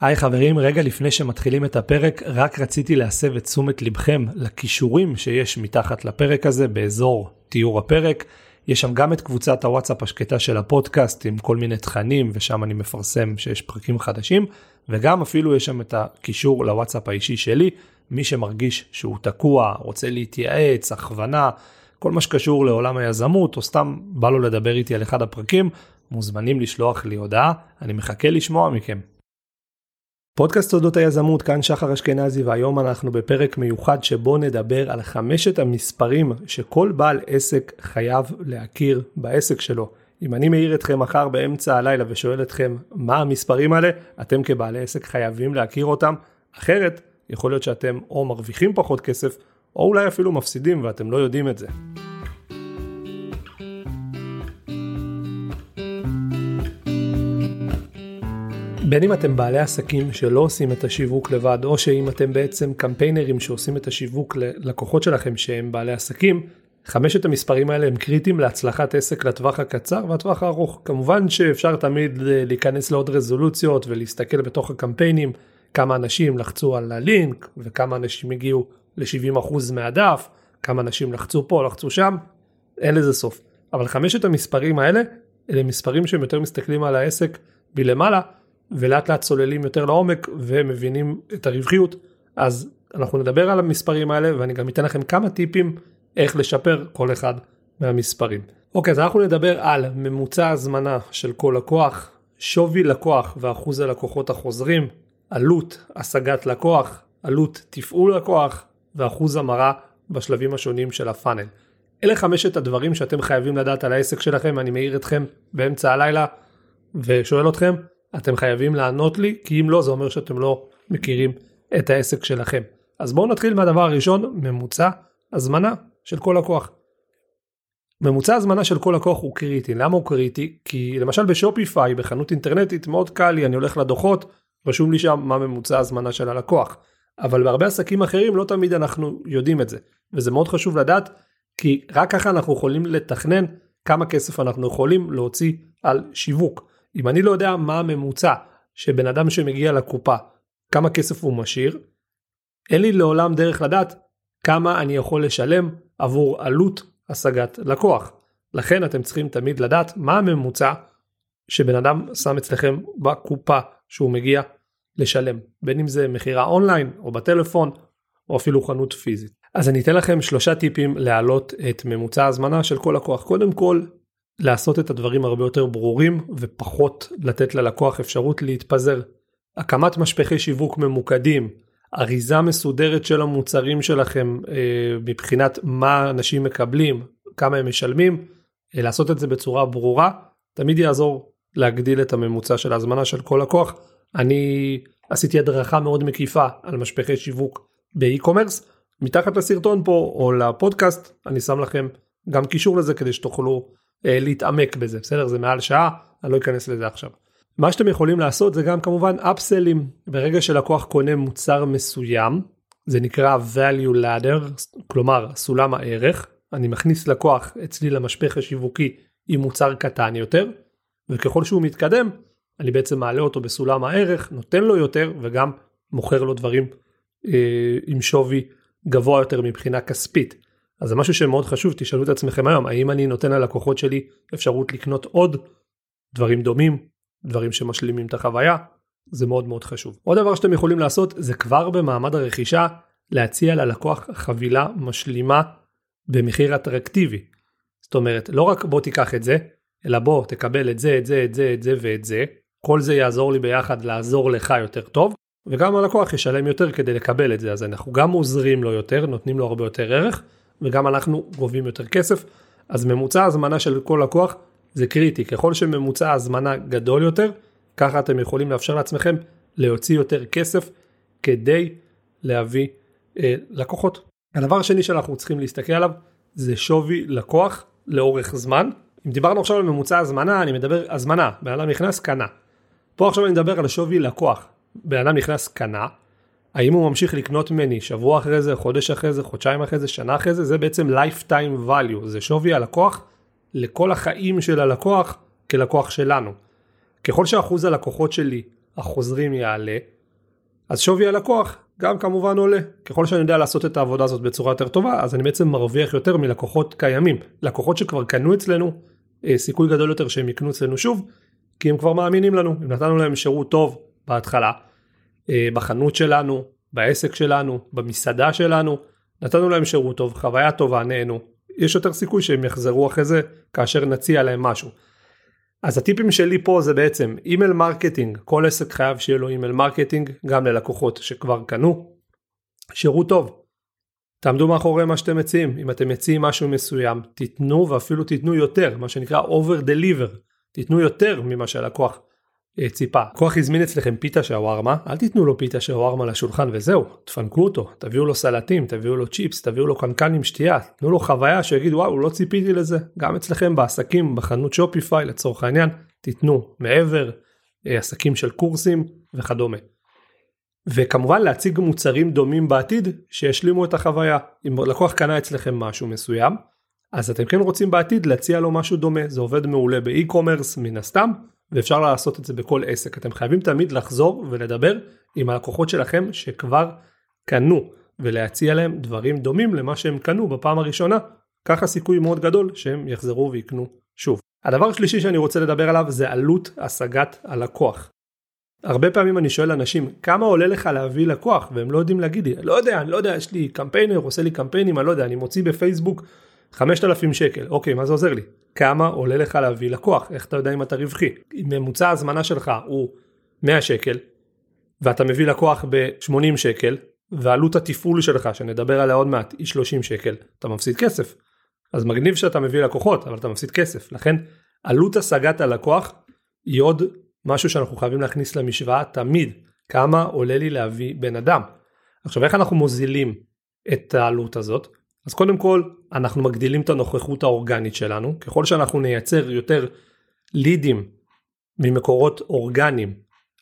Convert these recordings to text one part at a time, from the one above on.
היי חברים, רגע לפני שמתחילים את הפרק, רק רציתי להסב את תשומת לבכם לכישורים שיש מתחת לפרק הזה באזור תיאור הפרק. יש שם גם את קבוצת הוואטסאפ השקטה של הפודקאסט עם כל מיני תכנים ושם אני מפרסם שיש פרקים חדשים וגם אפילו יש שם את הקישור לוואטסאפ האישי שלי, מי שמרגיש שהוא תקוע, רוצה להתייעץ, הכוונה, כל מה שקשור לעולם היזמות או סתם בא לו לדבר איתי על אחד הפרקים, מוזמנים לשלוח לי הודעה, אני מחכה לשמוע מכם. פודקאסט תולדות היזמות, כאן שחר אשכנזי והיום אנחנו בפרק מיוחד שבו נדבר על חמשת המספרים שכל בעל עסק חייב להכיר בעסק שלו. אם אני מעיר אתכם מחר באמצע הלילה ושואל אתכם מה המספרים האלה, אתם כבעלי עסק חייבים להכיר אותם, אחרת יכול להיות שאתם או מרוויחים פחות כסף או אולי אפילו מפסידים ואתם לא יודעים את זה. בין אם אתם בעלי עסקים שלא עושים את השיווק לבד, או שאם אתם בעצם קמפיינרים שעושים את השיווק ללקוחות שלכם שהם בעלי עסקים, חמשת המספרים האלה הם קריטיים להצלחת עסק לטווח הקצר והטווח הארוך. כמובן שאפשר תמיד להיכנס לעוד רזולוציות ולהסתכל בתוך הקמפיינים כמה אנשים לחצו על הלינק וכמה אנשים הגיעו ל-70% מהדף, כמה אנשים לחצו פה, לחצו שם, אין לזה סוף. אבל חמשת המספרים האלה, אלה מספרים שהם יותר מסתכלים על העסק מלמעלה ולאט לאט צוללים יותר לעומק ומבינים את הרווחיות אז אנחנו נדבר על המספרים האלה ואני גם אתן לכם כמה טיפים איך לשפר כל אחד מהמספרים. אוקיי אז אנחנו נדבר על ממוצע הזמנה של כל לקוח, שווי לקוח ואחוז הלקוחות החוזרים, עלות השגת לקוח, עלות תפעול לקוח ואחוז המרה בשלבים השונים של הפאנל. אלה חמשת הדברים שאתם חייבים לדעת על העסק שלכם, אני מעיר אתכם באמצע הלילה ושואל אתכם אתם חייבים לענות לי, כי אם לא זה אומר שאתם לא מכירים את העסק שלכם. אז בואו נתחיל מהדבר הראשון, ממוצע הזמנה של כל לקוח. ממוצע הזמנה של כל לקוח הוא קריטי, למה הוא קריטי? כי למשל בשופיפיי, בחנות אינטרנטית, מאוד קל לי, אני הולך לדוחות, רשום לי שם מה ממוצע הזמנה של הלקוח. אבל בהרבה עסקים אחרים לא תמיד אנחנו יודעים את זה, וזה מאוד חשוב לדעת, כי רק ככה אנחנו יכולים לתכנן כמה כסף אנחנו יכולים להוציא על שיווק. אם אני לא יודע מה הממוצע שבן אדם שמגיע לקופה, כמה כסף הוא משאיר, אין לי לעולם דרך לדעת כמה אני יכול לשלם עבור עלות השגת לקוח. לכן אתם צריכים תמיד לדעת מה הממוצע שבן אדם שם אצלכם בקופה שהוא מגיע לשלם, בין אם זה מכירה אונליין או בטלפון או אפילו חנות פיזית. אז אני אתן לכם שלושה טיפים להעלות את ממוצע ההזמנה של כל לקוח. קודם כל, לעשות את הדברים הרבה יותר ברורים ופחות לתת ללקוח אפשרות להתפזר. הקמת משפחי שיווק ממוקדים, אריזה מסודרת של המוצרים שלכם אה, מבחינת מה אנשים מקבלים, כמה הם משלמים, אה, לעשות את זה בצורה ברורה, תמיד יעזור להגדיל את הממוצע של ההזמנה של כל לקוח. אני עשיתי הדרכה מאוד מקיפה על משפחי שיווק באי-קומרס, מתחת לסרטון פה או לפודקאסט אני שם לכם גם קישור לזה כדי שתוכלו להתעמק בזה בסדר זה מעל שעה אני לא אכנס לזה עכשיו. מה שאתם יכולים לעשות זה גם כמובן אפסלים ברגע שלקוח קונה מוצר מסוים זה נקרא value ladder כלומר סולם הערך אני מכניס לקוח אצלי למשפך השיווקי עם מוצר קטן יותר וככל שהוא מתקדם אני בעצם מעלה אותו בסולם הערך נותן לו יותר וגם מוכר לו דברים אה, עם שווי גבוה יותר מבחינה כספית. אז זה משהו שמאוד חשוב, תשאלו את עצמכם היום, האם אני נותן ללקוחות שלי אפשרות לקנות עוד דברים דומים, דברים שמשלימים את החוויה, זה מאוד מאוד חשוב. עוד דבר שאתם יכולים לעשות זה כבר במעמד הרכישה להציע ללקוח חבילה משלימה במחיר אטרקטיבי. זאת אומרת, לא רק בוא תיקח את זה, אלא בוא תקבל את זה, את זה, את זה, את זה ואת זה, כל זה יעזור לי ביחד לעזור לך יותר טוב, וגם הלקוח ישלם יותר כדי לקבל את זה, אז אנחנו גם עוזרים לו יותר, נותנים לו הרבה יותר ערך, וגם אנחנו גובים יותר כסף, אז ממוצע הזמנה של כל לקוח זה קריטי, ככל שממוצע הזמנה גדול יותר, ככה אתם יכולים לאפשר לעצמכם להוציא יותר כסף כדי להביא אה, לקוחות. הדבר השני שאנחנו צריכים להסתכל עליו זה שווי לקוח לאורך זמן. אם דיברנו עכשיו על ממוצע הזמנה, אני מדבר הזמנה, בן אדם נכנס קנה. פה עכשיו אני מדבר על שווי לקוח. בן אדם נכנס קנה, האם הוא ממשיך לקנות ממני שבוע אחרי זה, חודש אחרי זה, חודשיים אחרי זה, שנה אחרי זה, זה בעצם lifetime value, זה שווי הלקוח לכל החיים של הלקוח כלקוח שלנו. ככל שאחוז הלקוחות שלי החוזרים יעלה, אז שווי הלקוח גם כמובן עולה. ככל שאני יודע לעשות את העבודה הזאת בצורה יותר טובה, אז אני בעצם מרוויח יותר מלקוחות קיימים. לקוחות שכבר קנו אצלנו, אה, סיכוי גדול יותר שהם יקנו אצלנו שוב, כי הם כבר מאמינים לנו, אם נתנו להם שירות טוב בהתחלה, בחנות שלנו, בעסק שלנו, במסעדה שלנו, נתנו להם שירות טוב, חוויה טובה, נהנו, יש יותר סיכוי שהם יחזרו אחרי זה כאשר נציע להם משהו. אז הטיפים שלי פה זה בעצם email marketing, כל עסק חייב שיהיה לו email marketing גם ללקוחות שכבר קנו. שירות טוב, תעמדו מאחורי מה שאתם מציעים, אם אתם מציעים משהו מסוים תיתנו ואפילו תיתנו יותר, מה שנקרא over deliver, תיתנו יותר ממה שהלקוח אה, ציפה. לקוח הזמין אצלכם פיתה שווארמה, אל תיתנו לו פיתה שווארמה לשולחן וזהו, תפנקו אותו, תביאו לו סלטים, תביאו לו צ'יפס, תביאו לו קנקן עם שתייה, תנו לו חוויה שיגיד וואו לא ציפיתי לזה, גם אצלכם בעסקים, בחנות Shopify לצורך העניין, תיתנו מעבר, אה, עסקים של קורסים וכדומה. וכמובן להציג מוצרים דומים בעתיד שישלימו את החוויה. אם לקוח קנה אצלכם משהו מסוים, אז אתם כן רוצים בעתיד להציע לו משהו דומה, זה עובד מעולה באי-קומרס מן הסתם, ואפשר לעשות את זה בכל עסק. אתם חייבים תמיד לחזור ולדבר עם הלקוחות שלכם שכבר קנו, ולהציע להם דברים דומים למה שהם קנו בפעם הראשונה, ככה סיכוי מאוד גדול שהם יחזרו ויקנו שוב. הדבר השלישי שאני רוצה לדבר עליו זה עלות השגת הלקוח. הרבה פעמים אני שואל אנשים כמה עולה לך להביא לקוח והם לא יודעים להגיד לי לא יודע אני לא יודע יש לי קמפיינר עושה לי קמפיינים אני לא יודע אני מוציא בפייסבוק 5,000 שקל. אוקיי מה זה עוזר לי? כמה עולה לך להביא לקוח? איך אתה יודע אם אתה רווחי? אם ממוצע הזמנה שלך הוא 100 שקל ואתה מביא לקוח ב-80 שקל ועלות התפעול שלך שנדבר עליה עוד מעט היא 30 שקל. אתה מפסיד כסף. אז מגניב שאתה מביא לקוחות אבל אתה מפסיד כסף. לכן עלות השגת הלקוח היא עוד משהו שאנחנו חייבים להכניס למשוואה תמיד, כמה עולה לי להביא בן אדם. עכשיו איך אנחנו מוזילים את העלות הזאת? אז קודם כל אנחנו מגדילים את הנוכחות האורגנית שלנו, ככל שאנחנו נייצר יותר לידים ממקורות אורגניים,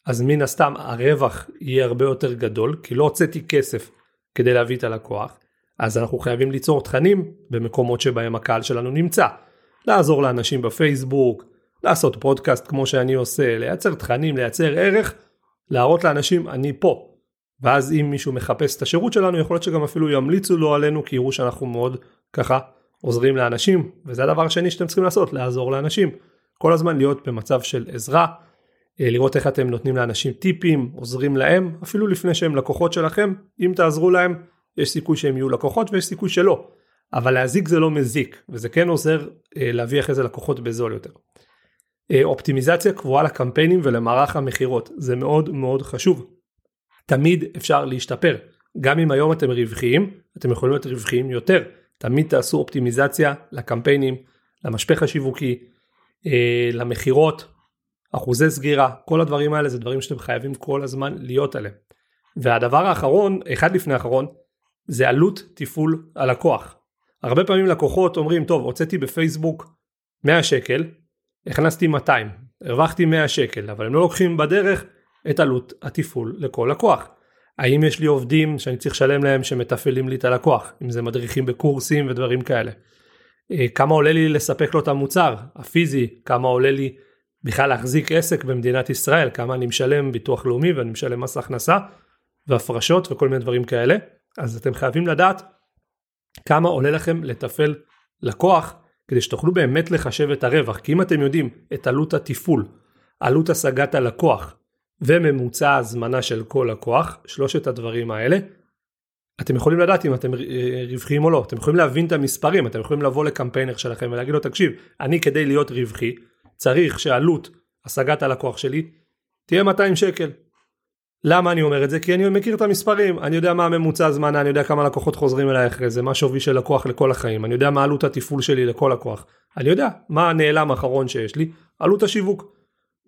אז מן הסתם הרווח יהיה הרבה יותר גדול, כי לא הוצאתי כסף כדי להביא את הלקוח, אז אנחנו חייבים ליצור תכנים במקומות שבהם הקהל שלנו נמצא. לעזור לאנשים בפייסבוק, לעשות פודקאסט כמו שאני עושה, לייצר תכנים, לייצר ערך, להראות לאנשים אני פה. ואז אם מישהו מחפש את השירות שלנו יכול להיות שגם אפילו ימליצו לו עלינו כי יראו שאנחנו מאוד ככה עוזרים לאנשים וזה הדבר השני שאתם צריכים לעשות לעזור לאנשים כל הזמן להיות במצב של עזרה אה, לראות איך אתם נותנים לאנשים טיפים עוזרים להם אפילו לפני שהם לקוחות שלכם אם תעזרו להם יש סיכוי שהם יהיו לקוחות ויש סיכוי שלא אבל להזיק זה לא מזיק וזה כן עוזר אה, להביא אחרי זה לקוחות בזול יותר. אה, אופטימיזציה קבועה לקמפיינים ולמערך המכירות זה מאוד מאוד חשוב. תמיד אפשר להשתפר גם אם היום אתם רווחיים אתם יכולים להיות רווחיים יותר תמיד תעשו אופטימיזציה לקמפיינים למשפך השיווקי אה, למכירות אחוזי סגירה כל הדברים האלה זה דברים שאתם חייבים כל הזמן להיות עליהם. והדבר האחרון אחד לפני האחרון זה עלות תפעול הלקוח. הרבה פעמים לקוחות אומרים טוב הוצאתי בפייסבוק 100 שקל הכנסתי 200, הרווחתי 100 שקל, אבל הם לא לוקחים בדרך את עלות התפעול לכל לקוח. האם יש לי עובדים שאני צריך לשלם להם שמתפעלים לי את הלקוח, אם זה מדריכים בקורסים ודברים כאלה. אה, כמה עולה לי לספק לו את המוצר הפיזי, כמה עולה לי בכלל להחזיק עסק במדינת ישראל, כמה אני משלם ביטוח לאומי ואני משלם מס הכנסה והפרשות וכל מיני דברים כאלה. אז אתם חייבים לדעת כמה עולה לכם לתפעל לקוח כדי שתוכלו באמת לחשב את הרווח, כי אם אתם יודעים את עלות התפעול, עלות השגת הלקוח וממוצע ההזמנה של כל לקוח, שלושת הדברים האלה, אתם יכולים לדעת אם אתם אה, רווחיים או לא, אתם יכולים להבין את המספרים, אתם יכולים לבוא לקמפיינר שלכם ולהגיד לו תקשיב, אני כדי להיות רווחי צריך שעלות השגת הלקוח שלי תהיה 200 שקל, למה אני אומר את זה? כי אני מכיר את המספרים, אני יודע מה הממוצע הזמן, אני יודע כמה לקוחות חוזרים אליי אחרי זה, מה שווי של לקוח לכל החיים, אני יודע מה עלות התפעול שלי לכל לקוח, אני יודע מה הנעלם האחרון שיש לי, עלות השיווק.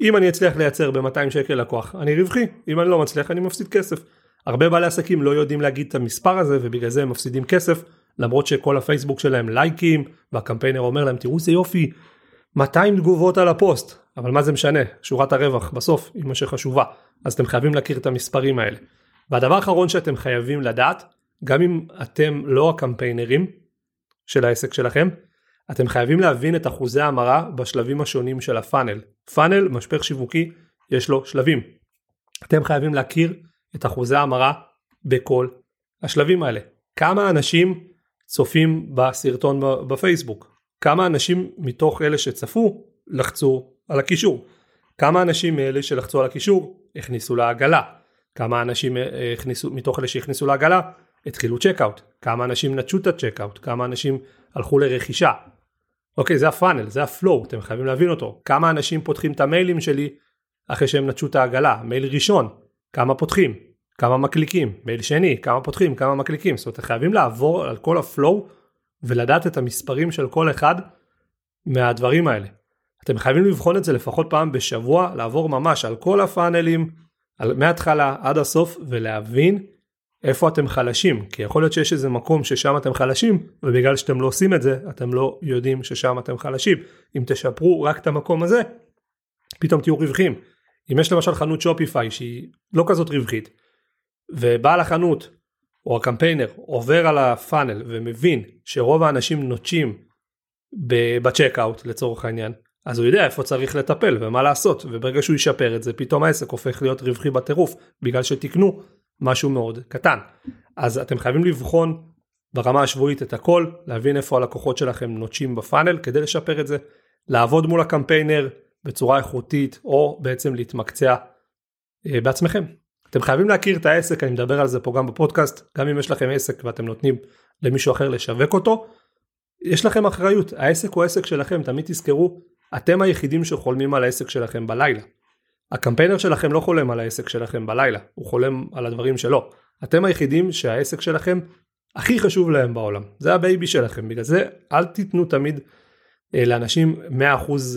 אם אני אצליח לייצר ב-200 שקל לקוח, אני רווחי, אם אני לא מצליח אני מפסיד כסף. הרבה בעלי עסקים לא יודעים להגיד את המספר הזה ובגלל זה הם מפסידים כסף, למרות שכל הפייסבוק שלהם לייקים, והקמפיינר אומר להם תראו איזה יופי, 200 תגובות על הפוסט, אבל מה זה משנה, שורת הרווח בסוף היא מה שחשובה. אז אתם חייבים להכיר את המספרים האלה. והדבר האחרון שאתם חייבים לדעת, גם אם אתם לא הקמפיינרים של העסק שלכם, אתם חייבים להבין את אחוזי ההמרה בשלבים השונים של הפאנל. פאנל, משפך שיווקי, יש לו שלבים. אתם חייבים להכיר את אחוזי ההמרה בכל השלבים האלה. כמה אנשים צופים בסרטון בפייסבוק? כמה אנשים מתוך אלה שצפו לחצו על הקישור? כמה אנשים מאלה שלחצו על הקישור הכניסו לעגלה? כמה אנשים אה, הכניסו, מתוך אלה שהכניסו לעגלה התחילו checkout? כמה אנשים נטשו את ה checkout? כמה אנשים הלכו לרכישה? אוקיי זה ה funnel זה ה flow אתם חייבים להבין אותו. כמה אנשים פותחים את המיילים שלי אחרי שהם נטשו את העגלה? מייל ראשון כמה פותחים? כמה מקליקים? מייל שני כמה פותחים? כמה מקליקים? זאת אומרת חייבים לעבור על כל ה flow ולדעת את המספרים של כל אחד מהדברים האלה. אתם חייבים לבחון את זה לפחות פעם בשבוע לעבור ממש על כל הפאנלים על, מההתחלה עד הסוף ולהבין איפה אתם חלשים? כי יכול להיות שיש איזה מקום ששם אתם חלשים ובגלל שאתם לא עושים את זה אתם לא יודעים ששם אתם חלשים. אם תשפרו רק את המקום הזה פתאום תהיו רווחים. אם יש למשל חנות שופיפיי שהיא לא כזאת רווחית ובעל החנות או הקמפיינר עובר על הפאנל ומבין שרוב האנשים נוטשים בצ'קאוט לצורך העניין אז הוא יודע איפה צריך לטפל ומה לעשות וברגע שהוא ישפר את זה פתאום העסק הופך להיות רווחי בטירוף בגלל שתקנו משהו מאוד קטן. אז אתם חייבים לבחון ברמה השבועית את הכל, להבין איפה הלקוחות שלכם נוטשים בפאנל כדי לשפר את זה, לעבוד מול הקמפיינר בצורה איכותית או בעצם להתמקצע אה, בעצמכם. אתם חייבים להכיר את העסק, אני מדבר על זה פה גם בפודקאסט, גם אם יש לכם עסק ואתם נותנים למישהו אחר לשווק אותו, יש לכם אחריות, העסק הוא עסק שלכם, תמיד תזכרו, אתם היחידים שחולמים על העסק שלכם בלילה. הקמפיינר שלכם לא חולם על העסק שלכם בלילה, הוא חולם על הדברים שלו. אתם היחידים שהעסק שלכם הכי חשוב להם בעולם, זה ה baby שלכם, בגלל זה אל תיתנו תמיד אה, לאנשים 100%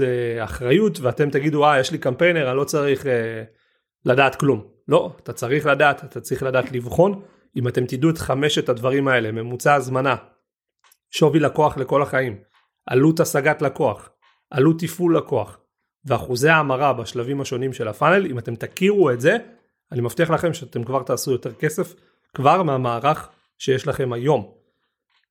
אה, אחריות ואתם תגידו אה יש לי קמפיינר אני לא צריך אה, לדעת כלום. לא, אתה צריך לדעת, אתה צריך לדעת לבחון, אם אתם תדעו את חמשת הדברים האלה, ממוצע הזמנה, שווי לקוח לכל החיים, עלות השגת לקוח, עלות תפעול לקוח, ואחוזי ההמרה בשלבים השונים של הפאנל, אם אתם תכירו את זה, אני מבטיח לכם שאתם כבר תעשו יותר כסף כבר מהמערך שיש לכם היום.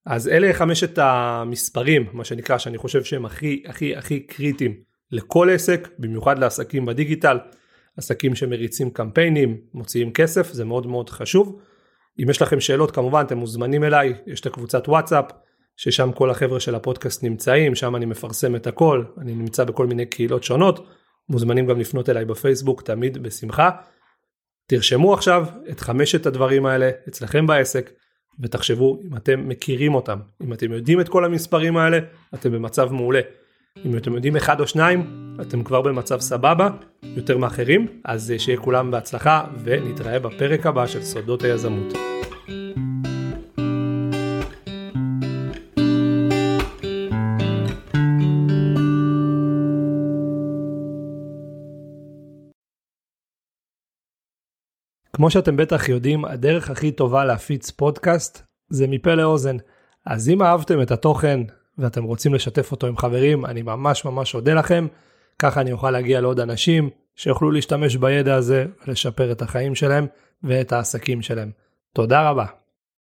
אז אלה חמשת המספרים, מה שנקרא, שאני חושב שהם הכי הכי הכי קריטיים לכל עסק, במיוחד לעסקים בדיגיטל, עסקים שמריצים קמפיינים, מוציאים כסף, זה מאוד מאוד חשוב. אם יש לכם שאלות כמובן אתם מוזמנים אליי, יש את הקבוצת וואטסאפ, ששם כל החבר'ה של הפודקאסט נמצאים, שם אני מפרסם את הכל, אני נמצא בכל מיני קהילות שונות, מוזמנים גם לפנות אליי בפייסבוק תמיד בשמחה. תרשמו עכשיו את חמשת הדברים האלה אצלכם בעסק ותחשבו אם אתם מכירים אותם, אם אתם יודעים את כל המספרים האלה, אתם במצב מעולה. אם אתם יודעים אחד או שניים, אתם כבר במצב סבבה, יותר מאחרים, אז שיהיה כולם בהצלחה ונתראה בפרק הבא של סודות היזמות. כמו שאתם בטח יודעים, הדרך הכי טובה להפיץ פודקאסט זה מפה לאוזן. אז אם אהבתם את התוכן ואתם רוצים לשתף אותו עם חברים, אני ממש ממש אודה לכם. ככה אני אוכל להגיע לעוד אנשים שיוכלו להשתמש בידע הזה ולשפר את החיים שלהם ואת העסקים שלהם. תודה רבה.